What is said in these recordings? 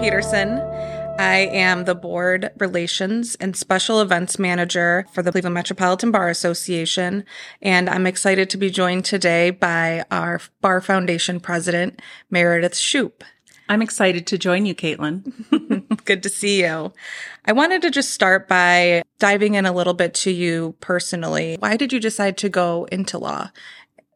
Peterson. I am the board relations and special events manager for the Cleveland Metropolitan Bar Association. And I'm excited to be joined today by our Bar Foundation president, Meredith Shoop. I'm excited to join you, Caitlin. Good to see you. I wanted to just start by diving in a little bit to you personally. Why did you decide to go into law?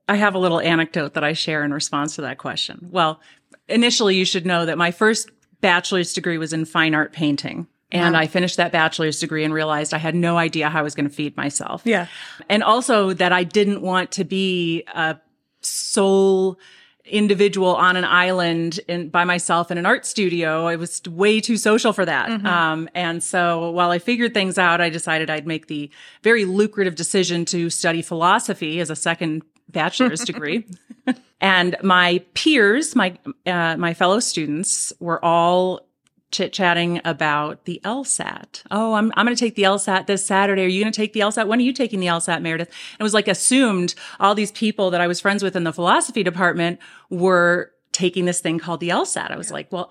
I have a little anecdote that I share in response to that question. Well, initially, you should know that my first bachelor's degree was in fine art painting. And wow. I finished that bachelor's degree and realized I had no idea how I was going to feed myself. Yeah. And also that I didn't want to be a sole individual on an island in, by myself in an art studio. I was way too social for that. Mm-hmm. Um, and so while I figured things out, I decided I'd make the very lucrative decision to study philosophy as a second bachelor's degree. and my peers, my, uh, my fellow students were all chit chatting about the LSAT. Oh, I'm, I'm going to take the LSAT this Saturday. Are you going to take the LSAT? When are you taking the LSAT, Meredith? And it was like assumed all these people that I was friends with in the philosophy department were taking this thing called the LSAT. I was yeah. like, well,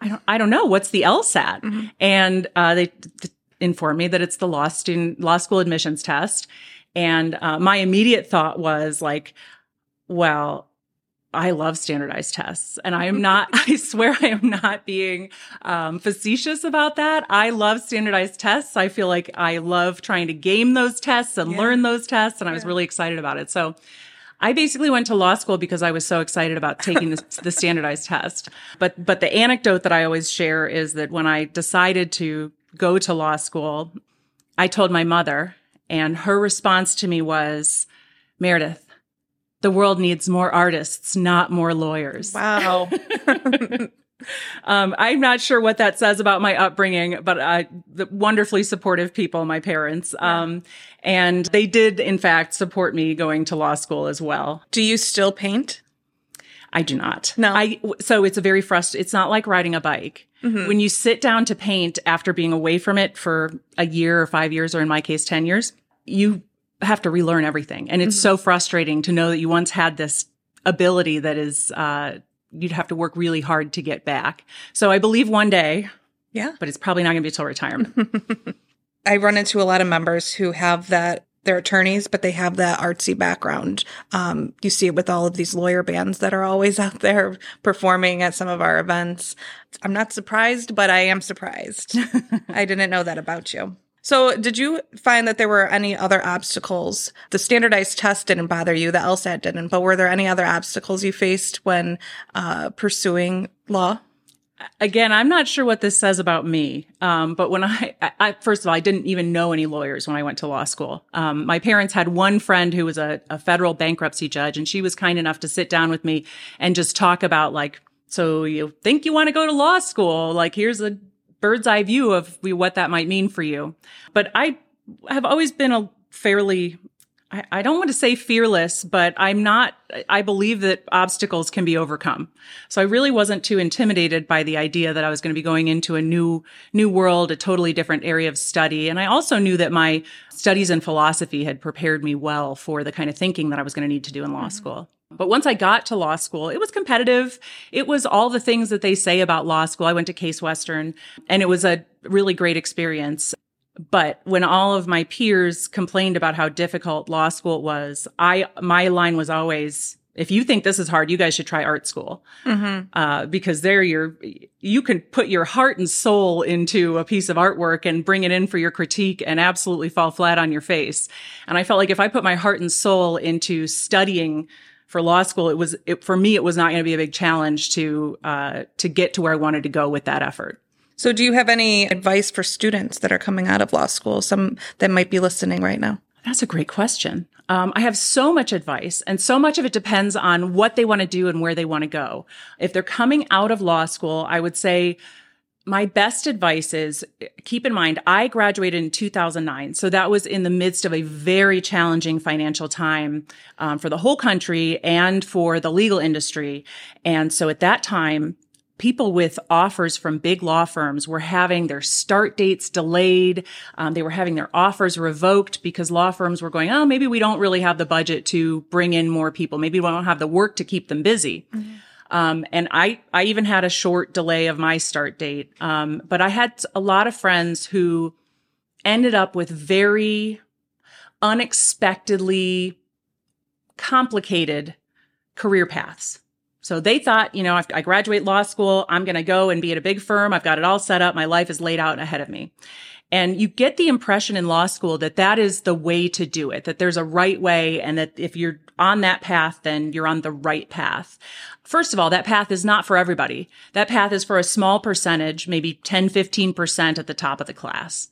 I don't, I don't know. What's the LSAT? Mm-hmm. And, uh, they th- informed me that it's the law student, law school admissions test. And, uh, my immediate thought was like, well, I love standardized tests and I am not, I swear I am not being um, facetious about that. I love standardized tests. I feel like I love trying to game those tests and yeah. learn those tests. And I was really excited about it. So I basically went to law school because I was so excited about taking the, the standardized test. But, but the anecdote that I always share is that when I decided to go to law school, I told my mother and her response to me was, Meredith, the world needs more artists, not more lawyers. Wow. um, I'm not sure what that says about my upbringing, but uh, the wonderfully supportive people, my parents. Yeah. Um, and they did, in fact, support me going to law school as well. Do you still paint? I do not. No. I, so it's a very frustrating, it's not like riding a bike. Mm-hmm. When you sit down to paint after being away from it for a year or five years, or in my case, 10 years, you have to relearn everything. And it's mm-hmm. so frustrating to know that you once had this ability that is, uh, you'd have to work really hard to get back. So I believe one day. Yeah. But it's probably not going to be till retirement. I run into a lot of members who have that they're attorneys, but they have that artsy background. Um, you see it with all of these lawyer bands that are always out there performing at some of our events. I'm not surprised, but I am surprised. I didn't know that about you. So, did you find that there were any other obstacles? The standardized test didn't bother you, the LSAT didn't, but were there any other obstacles you faced when uh, pursuing law? Again, I'm not sure what this says about me. Um, but when I, I, first of all, I didn't even know any lawyers when I went to law school. Um, my parents had one friend who was a, a federal bankruptcy judge, and she was kind enough to sit down with me and just talk about like, so you think you want to go to law school? Like, here's a bird's eye view of what that might mean for you. But I have always been a fairly I, don't want to say fearless, but I'm not, I believe that obstacles can be overcome. So I really wasn't too intimidated by the idea that I was going to be going into a new, new world, a totally different area of study. And I also knew that my studies in philosophy had prepared me well for the kind of thinking that I was going to need to do in law mm-hmm. school. But once I got to law school, it was competitive. It was all the things that they say about law school. I went to Case Western and it was a really great experience. But when all of my peers complained about how difficult law school was, I, my line was always, if you think this is hard, you guys should try art school. Mm-hmm. Uh, because there you're, you can put your heart and soul into a piece of artwork and bring it in for your critique and absolutely fall flat on your face. And I felt like if I put my heart and soul into studying for law school, it was it, for me. It was not going to be a big challenge to uh, to get to where I wanted to go with that effort. So, do you have any advice for students that are coming out of law school? Some that might be listening right now. That's a great question. Um, I have so much advice, and so much of it depends on what they want to do and where they want to go. If they're coming out of law school, I would say my best advice is keep in mind, I graduated in 2009. So that was in the midst of a very challenging financial time um, for the whole country and for the legal industry. And so at that time, people with offers from big law firms were having their start dates delayed. Um, they were having their offers revoked because law firms were going, oh, maybe we don't really have the budget to bring in more people. Maybe we don't have the work to keep them busy. Mm-hmm. Um, and I, I even had a short delay of my start date. Um, but I had a lot of friends who ended up with very unexpectedly complicated career paths. So they thought, you know, I graduate law school, I'm going to go and be at a big firm. I've got it all set up. My life is laid out ahead of me. And you get the impression in law school that that is the way to do it, that there's a right way and that if you're on that path, then you're on the right path. First of all, that path is not for everybody. That path is for a small percentage, maybe 10, 15% at the top of the class.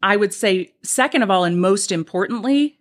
I would say, second of all, and most importantly,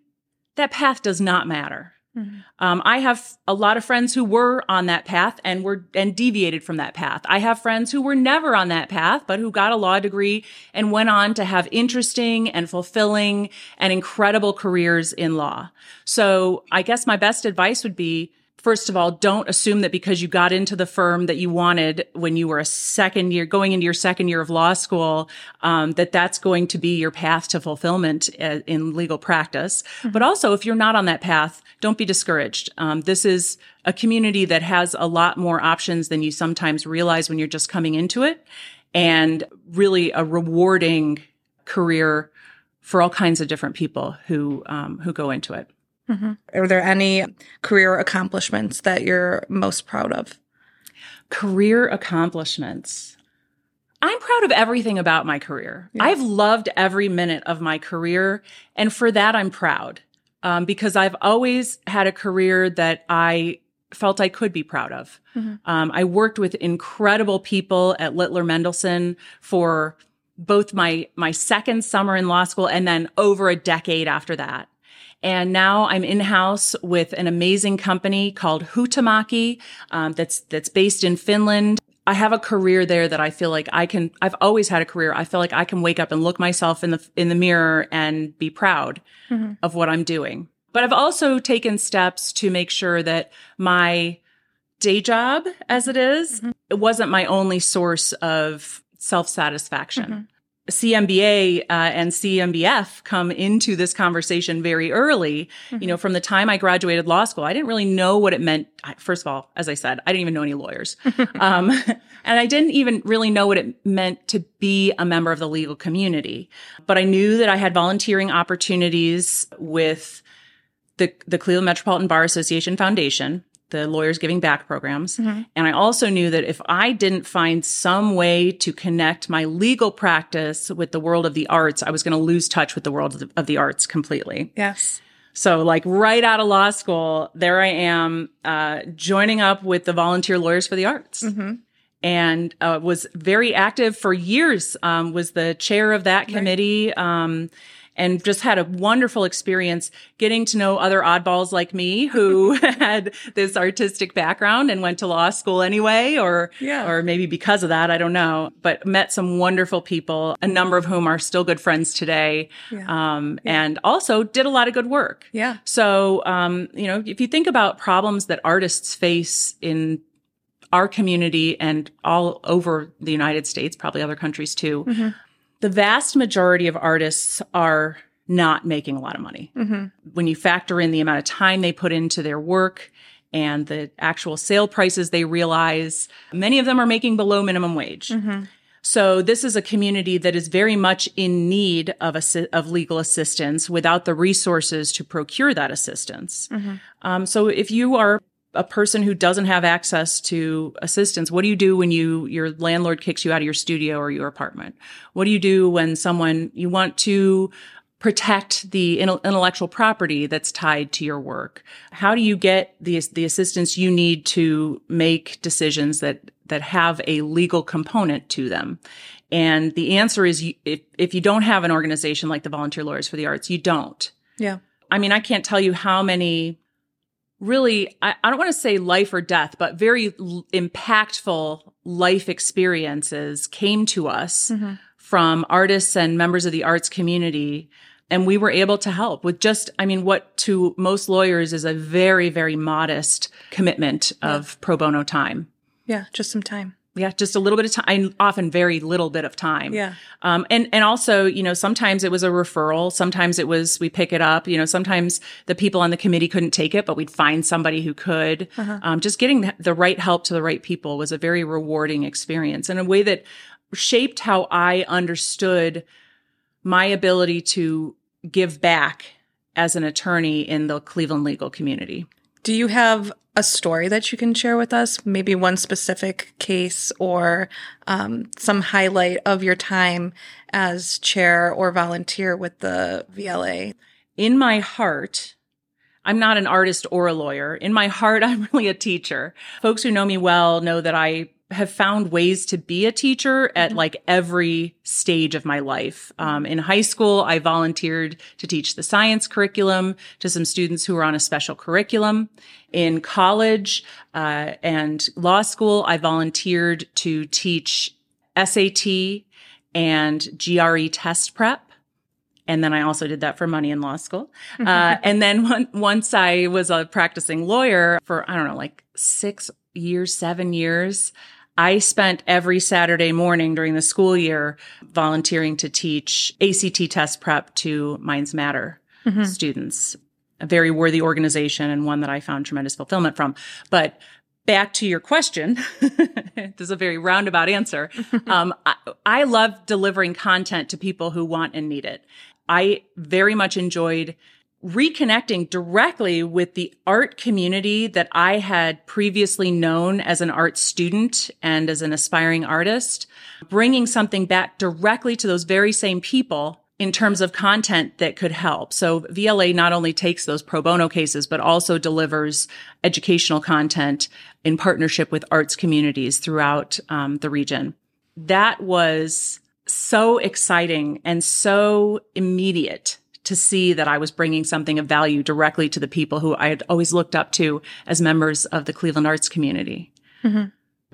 that path does not matter. Mm-hmm. Um, I have a lot of friends who were on that path and were and deviated from that path. I have friends who were never on that path, but who got a law degree and went on to have interesting and fulfilling and incredible careers in law. So I guess my best advice would be first of all, don't assume that because you got into the firm that you wanted when you were a second year, going into your second year of law school, um, that that's going to be your path to fulfillment uh, in legal practice. Mm-hmm. But also, if you're not on that path, don't be discouraged. Um, this is a community that has a lot more options than you sometimes realize when you're just coming into it, and really a rewarding career for all kinds of different people who um, who go into it. Mm-hmm. Are there any career accomplishments that you're most proud of? Career accomplishments. I'm proud of everything about my career. Yes. I've loved every minute of my career. And for that, I'm proud um, because I've always had a career that I felt I could be proud of. Mm-hmm. Um, I worked with incredible people at Littler Mendelson for both my my second summer in law school and then over a decade after that. And now I'm in house with an amazing company called Huhtamaki um, that's that's based in Finland. I have a career there that I feel like I can. I've always had a career. I feel like I can wake up and look myself in the in the mirror and be proud mm-hmm. of what I'm doing. But I've also taken steps to make sure that my day job, as it is, mm-hmm. it wasn't my only source of self satisfaction. Mm-hmm. CMBA uh, and CMBF come into this conversation very early. Mm-hmm. You know, from the time I graduated law school, I didn't really know what it meant. First of all, as I said, I didn't even know any lawyers. um, and I didn't even really know what it meant to be a member of the legal community. But I knew that I had volunteering opportunities with the, the Cleveland Metropolitan Bar Association Foundation the Lawyers Giving Back programs. Mm-hmm. And I also knew that if I didn't find some way to connect my legal practice with the world of the arts, I was going to lose touch with the world of the, of the, arts completely. Yes. So, like right out of law school, there I am, uh, joining up with the Volunteer Lawyers for the Arts. Mm-hmm. And uh, was very active for years. Um, was the chair of that committee. Right. Um, and just had a wonderful experience getting to know other oddballs like me who had this artistic background and went to law school anyway, or, yeah. or maybe because of that, I don't know, but met some wonderful people, a number of whom are still good friends today. Yeah. Um, yeah. and also did a lot of good work. Yeah. So, um, you know, if you think about problems that artists face in our community and all over the United States, probably other countries too. Mm-hmm the vast majority of artists are not making a lot of money. Mm-hmm. When you factor in the amount of time they put into their work and the actual sale prices they realize, many of them are making below minimum wage. Mm-hmm. So this is a community that is very much in need of assi- of legal assistance without the resources to procure that assistance. Mm-hmm. Um, so if you are a person who doesn't have access to assistance what do you do when you your landlord kicks you out of your studio or your apartment? What do you do when someone you want to protect the intellectual property that's tied to your work? How do you get the the assistance you need to make decisions that that have a legal component to them? And the answer is you, if if you don't have an organization like the volunteer lawyers for the arts you don't. Yeah. I mean i can't tell you how many really, I, I don't want to say life or death, but very l- impactful life experiences came to us mm-hmm. from artists and members of the arts community. And we were able to help with just, I mean, what to most lawyers is a very, very modest commitment of yeah. pro bono time. Yeah, just some time. Yeah, just a little bit of time, often very little bit of time. Yeah. Um, and, and also, you know, sometimes it was a referral. Sometimes it was, we pick it up, you know, sometimes the people on the committee couldn't take it, but we'd find somebody who could. Uh-huh. Um, just getting the right help to the right people was a very rewarding experience in a way that shaped how I understood my ability to give back as an attorney in the Cleveland legal community. Do you have a story that you can share with us? Maybe one specific case or um, some highlight of your time as chair or volunteer with the VLA? In my heart, I'm not an artist or a lawyer. In my heart, I'm really a teacher. Folks who know me well know that I have found ways to be a teacher at mm-hmm. like every stage of my life. Um, in high school, I volunteered to teach the science curriculum to some students who were on a special curriculum. In college uh, and law school, I volunteered to teach SAT and GRE test prep. And then I also did that for money in law school. Uh, and then one, once I was a practicing lawyer for, I don't know, like six years, seven years, I spent every Saturday morning during the school year volunteering to teach ACT test prep to Minds Matter mm-hmm. students. A very worthy organization and one that I found tremendous fulfillment from. But back to your question, this is a very roundabout answer. Um, I, I love delivering content to people who want and need it. I very much enjoyed reconnecting directly with the art community that I had previously known as an art student and as an aspiring artist, bringing something back directly to those very same people in terms of content that could help. So VLA not only takes those pro bono cases, but also delivers educational content in partnership with arts communities throughout um, the region. That was so exciting and so immediate to see that I was bringing something of value directly to the people who I had always looked up to as members of the Cleveland arts community. Mm-hmm.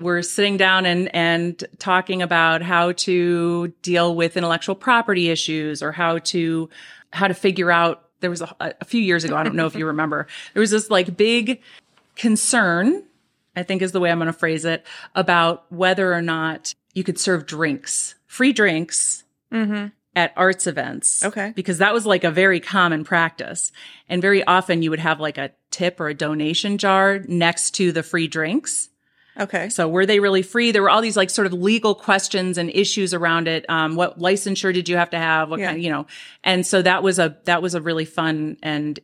We're sitting down and, and talking about how to deal with intellectual property issues or how to, how to figure out, there was a, a few years ago, I don't know if you remember, there was this like big concern, I think is the way I'm going to phrase it, about whether or not you could serve drinks, free drinks mm-hmm at arts events. Okay. Because that was like a very common practice. And very often you would have like a tip or a donation jar next to the free drinks. Okay. So were they really free? There were all these like sort of legal questions and issues around it. Um, what licensure did you have to have? What yeah. kind, you know? And so that was a, that was a really fun and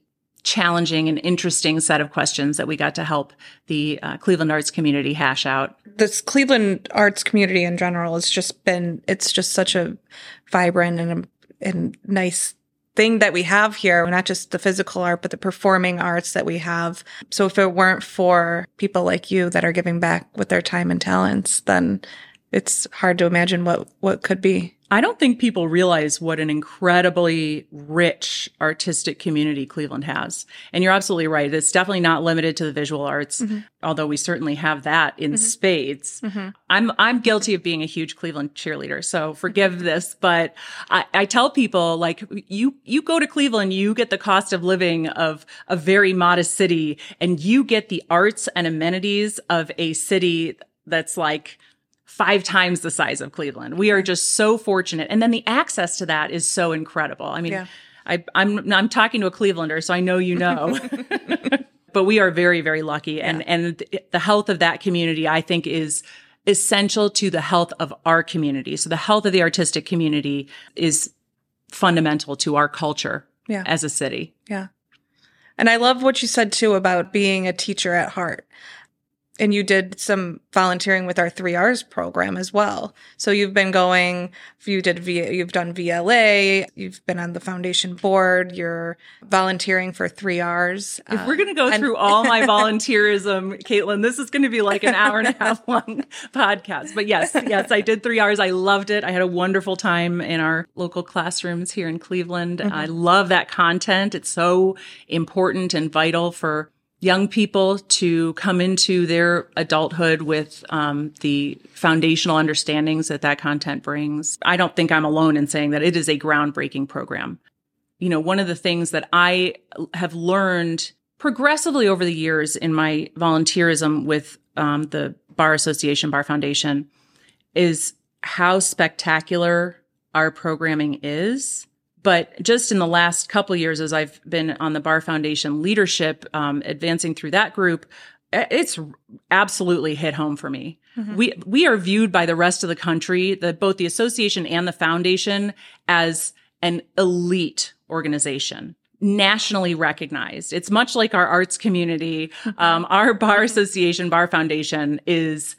challenging and interesting set of questions that we got to help the uh, Cleveland arts community hash out. This Cleveland arts community in general has just been, it's just such a vibrant and, and nice thing that we have here, not just the physical art, but the performing arts that we have. So if it weren't for people like you that are giving back with their time and talents, then it's hard to imagine what, what could be. I don't think people realize what an incredibly rich artistic community Cleveland has. And you're absolutely right. It's definitely not limited to the visual arts, mm-hmm. although we certainly have that in mm-hmm. spades. Mm-hmm. I'm, I'm guilty of being a huge Cleveland cheerleader. So forgive this, but I, I tell people like you, you go to Cleveland, you get the cost of living of a very modest city and you get the arts and amenities of a city that's like, five times the size of Cleveland. We are just so fortunate. And then the access to that is so incredible. I mean, yeah. I, I'm, I'm talking to a Clevelander, so I know you know. but we are very, very lucky. And, yeah. and the health of that community, I think is essential to the health of our community. So the health of the artistic community is fundamental to our culture yeah. as a city. Yeah. And I love what you said too about being a teacher at heart and you did some volunteering with our 3Rs program as well. So you've been going, you did v, you've done VLA, you've been on the foundation board, you're volunteering for 3Rs. If we're going to go uh, through all my volunteerism, Caitlin, this is going to be like an hour and a half long podcast. But yes, yes, I did 3Rs. I loved it. I had a wonderful time in our local classrooms here in Cleveland. Mm-hmm. I love that content. It's so important and vital for young people to come into their adulthood with um, the foundational understandings that that content brings. I don't think I'm alone in saying that it is a groundbreaking program. You know, one of the things that I have learned progressively over the years in my volunteerism with um, the Bar Association, Bar Foundation, is how spectacular our programming is. But just in the last couple years, as I've been on the Bar Foundation leadership, um, advancing through that group, it's absolutely hit home for me. Mm-hmm. We we are viewed by the rest of the country, the both the association and the foundation, as an elite organization nationally recognized. It's much like our arts community. Um, our bar association, bar foundation is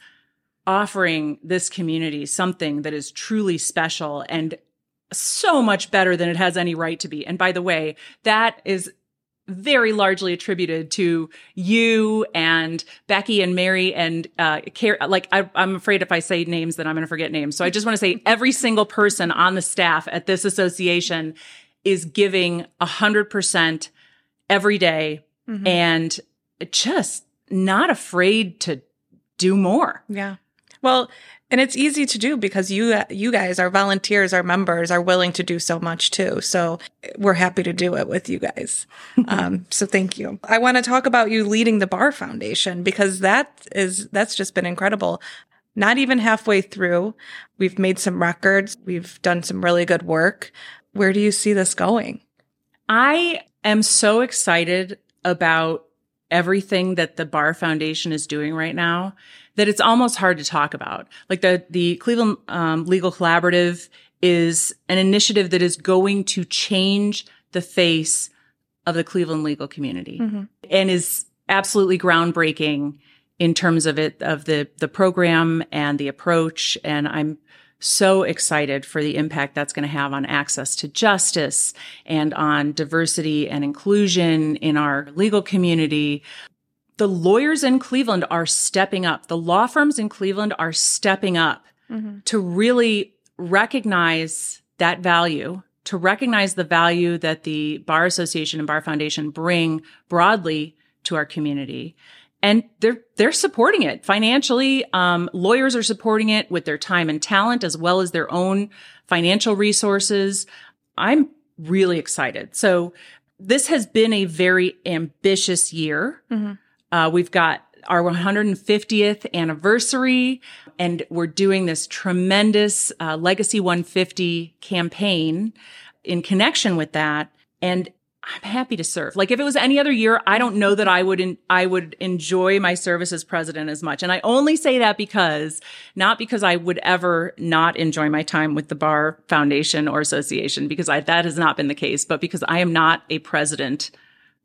offering this community something that is truly special and so much better than it has any right to be. And by the way, that is very largely attributed to you and Becky and Mary and uh, Car- like I, I'm afraid if I say names, then I'm going to forget names. So I just want to say every single person on the staff at this association is giving a hundred percent every day mm-hmm. and just not afraid to do more. Yeah. Well, and it's easy to do because you you guys our volunteers our members are willing to do so much too. So we're happy to do it with you guys. Um, so thank you. I want to talk about you leading the bar foundation because that is that's just been incredible. Not even halfway through we've made some records. We've done some really good work. Where do you see this going? I am so excited about everything that the bar foundation is doing right now that it's almost hard to talk about. Like the, the Cleveland um, Legal Collaborative is an initiative that is going to change the face of the Cleveland legal community mm-hmm. and is absolutely groundbreaking in terms of it, of the, the program and the approach. And I'm so excited for the impact that's going to have on access to justice and on diversity and inclusion in our legal community the lawyers in Cleveland are stepping up. The law firms in Cleveland are stepping up mm-hmm. to really recognize that value, to recognize the value that the Bar Association and Bar Foundation bring broadly to our community. And they're, they're supporting it financially. Um, lawyers are supporting it with their time and talent as well as their own financial resources. I'm really excited. So this has been a very ambitious year. Mm-hmm. Uh, we've got our 150th anniversary, and we're doing this tremendous uh, Legacy 150 campaign in connection with that. And I'm happy to serve. Like if it was any other year, I don't know that I would in, I would enjoy my service as president as much. And I only say that because not because I would ever not enjoy my time with the Bar Foundation or Association because I, that has not been the case, but because I am not a president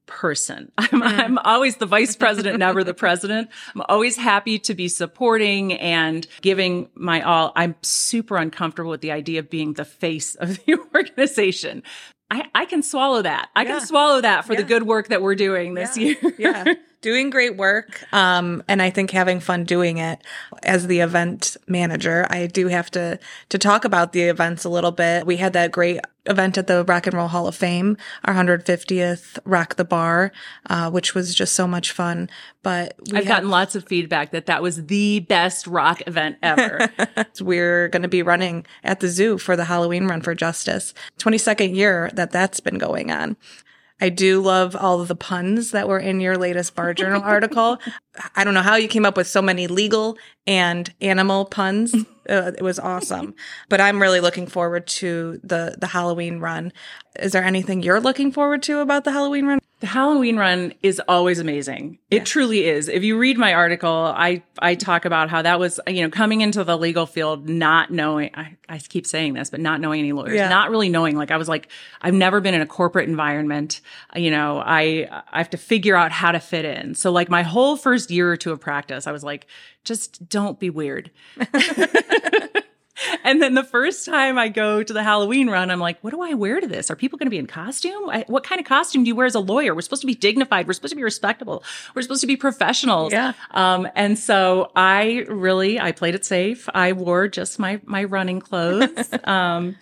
person. I'm, mm. I'm always the vice president, never the president. I'm always happy to be supporting and giving my all. I'm super uncomfortable with the idea of being the face of the organization. I, I can swallow that. I yeah. can swallow that for yeah. the good work that we're doing this yeah. year. yeah. Doing great work. Um, and I think having fun doing it as the event manager, I do have to, to talk about the events a little bit. We had that great event at the Rock and Roll Hall of Fame, our 150th Rock the Bar, uh, which was just so much fun. But I've have, gotten lots of feedback that that was the best rock event ever. We're going to be running at the zoo for the Halloween Run for Justice. 22nd year that that's been going on. I do love all of the puns that were in your latest Bar Journal article. I don't know how you came up with so many legal and animal puns. Uh, it was awesome. But I'm really looking forward to the the Halloween run. Is there anything you're looking forward to about the Halloween run? The Halloween run is always amazing. It yeah. truly is. If you read my article, I I talk about how that was, you know, coming into the legal field not knowing I, I keep saying this, but not knowing any lawyers, yeah. not really knowing like I was like I've never been in a corporate environment. You know, I I have to figure out how to fit in. So like my whole first year or two of practice, I was like just don't be weird. and then the first time I go to the Halloween run, I'm like, what do I wear to this? Are people going to be in costume? I, what kind of costume do you wear as a lawyer? We're supposed to be dignified. We're supposed to be respectable. We're supposed to be professionals. Yeah. Um, and so I really, I played it safe. I wore just my, my running clothes. um,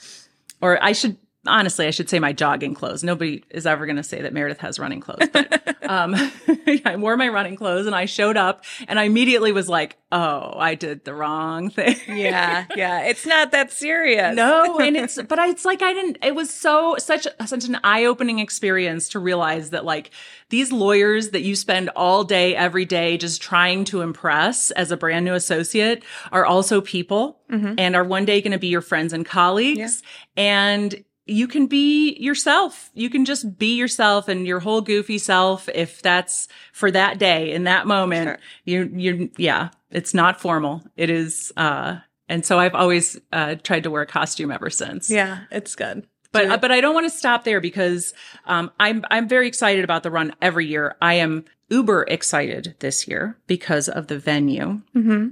or I should honestly, I should say my jogging clothes. Nobody is ever going to say that Meredith has running clothes. But um, I wore my running clothes and I showed up and I immediately was like, oh, I did the wrong thing. yeah, yeah. It's not that serious. No, and it's but it's like I didn't. It was so such such an eye opening experience to realize that like these lawyers that you spend all day every day just trying to impress as a brand new associate are also people mm-hmm. and are one day going to be your friends and colleagues yeah. and you can be yourself. You can just be yourself and your whole goofy self if that's for that day in that moment. Sure. You you yeah, it's not formal. It is uh and so I've always uh tried to wear a costume ever since. Yeah, it's good. But uh, but I don't want to stop there because um I'm I'm very excited about the run every year. I am uber excited this year because of the venue. Mm-hmm.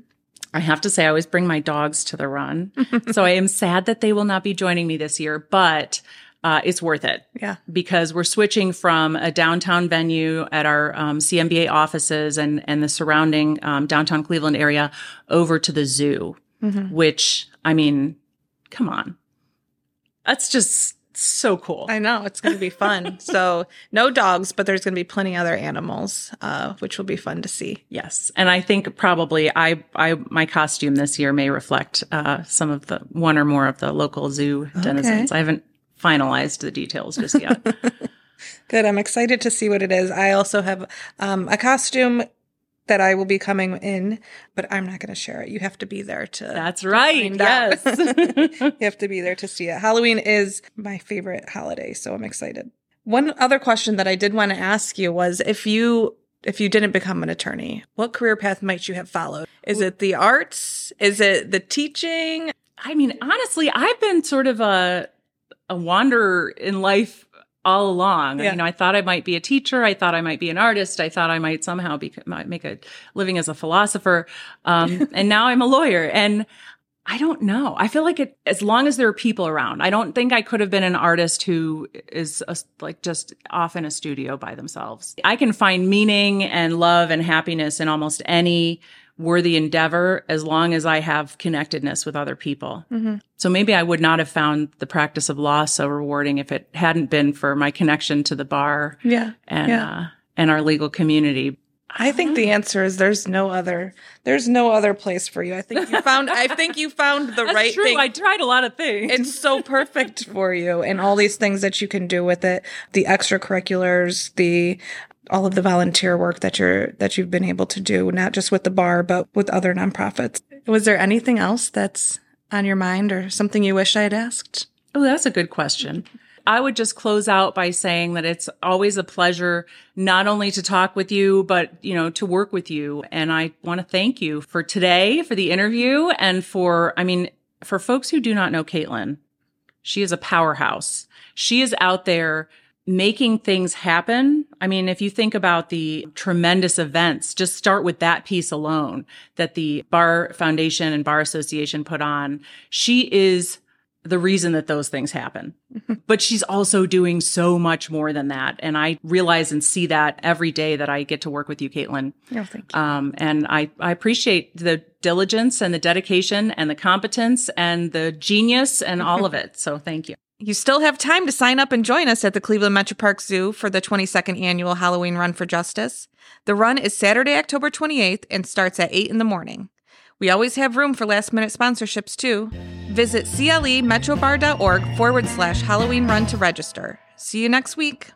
I have to say, I always bring my dogs to the run. so I am sad that they will not be joining me this year, but uh, it's worth it. Yeah. Because we're switching from a downtown venue at our um, CMBA offices and, and the surrounding um, downtown Cleveland area over to the zoo, mm-hmm. which, I mean, come on. That's just so cool. I know it's going to be fun. so no dogs, but there's going to be plenty other animals, uh, which will be fun to see. Yes, and I think probably I, I my costume this year may reflect uh, some of the one or more of the local zoo denizens. Okay. I haven't finalized the details just yet. Good. I'm excited to see what it is. I also have um, a costume that I will be coming in, but I'm not going to share it. You have to be there to. That's right. Yes. you have to be there to see it. Halloween is my favorite holiday, so I'm excited. One other question that I did want to ask you was if you if you didn't become an attorney, what career path might you have followed? Is it the arts? Is it the teaching? I mean, honestly, I've been sort of a a wanderer in life all along. Yeah. You know, I thought I might be a teacher. I thought I might be an artist. I thought I might somehow be, might make a living as a philosopher. Um, and now I'm a lawyer and I don't know. I feel like it, as long as there are people around, I don't think I could have been an artist who is a, like just off in a studio by themselves. I can find meaning and love and happiness in almost any worthy endeavor as long as I have connectedness with other people. Mm-hmm. So maybe I would not have found the practice of law so rewarding if it hadn't been for my connection to the bar yeah. and yeah. Uh, and our legal community. I think the answer is there's no other there's no other place for you. I think you found I think you found the right true. thing. I tried a lot of things. It's so perfect for you and all these things that you can do with it. The extracurriculars, the all of the volunteer work that you're that you've been able to do, not just with the bar, but with other nonprofits. Was there anything else that's on your mind or something you wish I had asked? Oh, that's a good question. I would just close out by saying that it's always a pleasure not only to talk with you, but, you know, to work with you. And I want to thank you for today, for the interview and for, I mean, for folks who do not know Caitlin, she is a powerhouse. She is out there making things happen. I mean, if you think about the tremendous events, just start with that piece alone that the Bar Foundation and Bar Association put on. She is the reason that those things happen. but she's also doing so much more than that. And I realize and see that every day that I get to work with you, Caitlin. Oh, thank you. Um, and I, I appreciate the diligence and the dedication and the competence and the genius and all of it. So thank you. You still have time to sign up and join us at the Cleveland Metro Park Zoo for the 22nd annual Halloween Run for Justice. The run is Saturday, October 28th and starts at 8 in the morning. We always have room for last minute sponsorships too. Visit clemetrobar.org forward slash Halloween Run to register. See you next week.